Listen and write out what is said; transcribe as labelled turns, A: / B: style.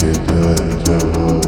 A: Get the devil.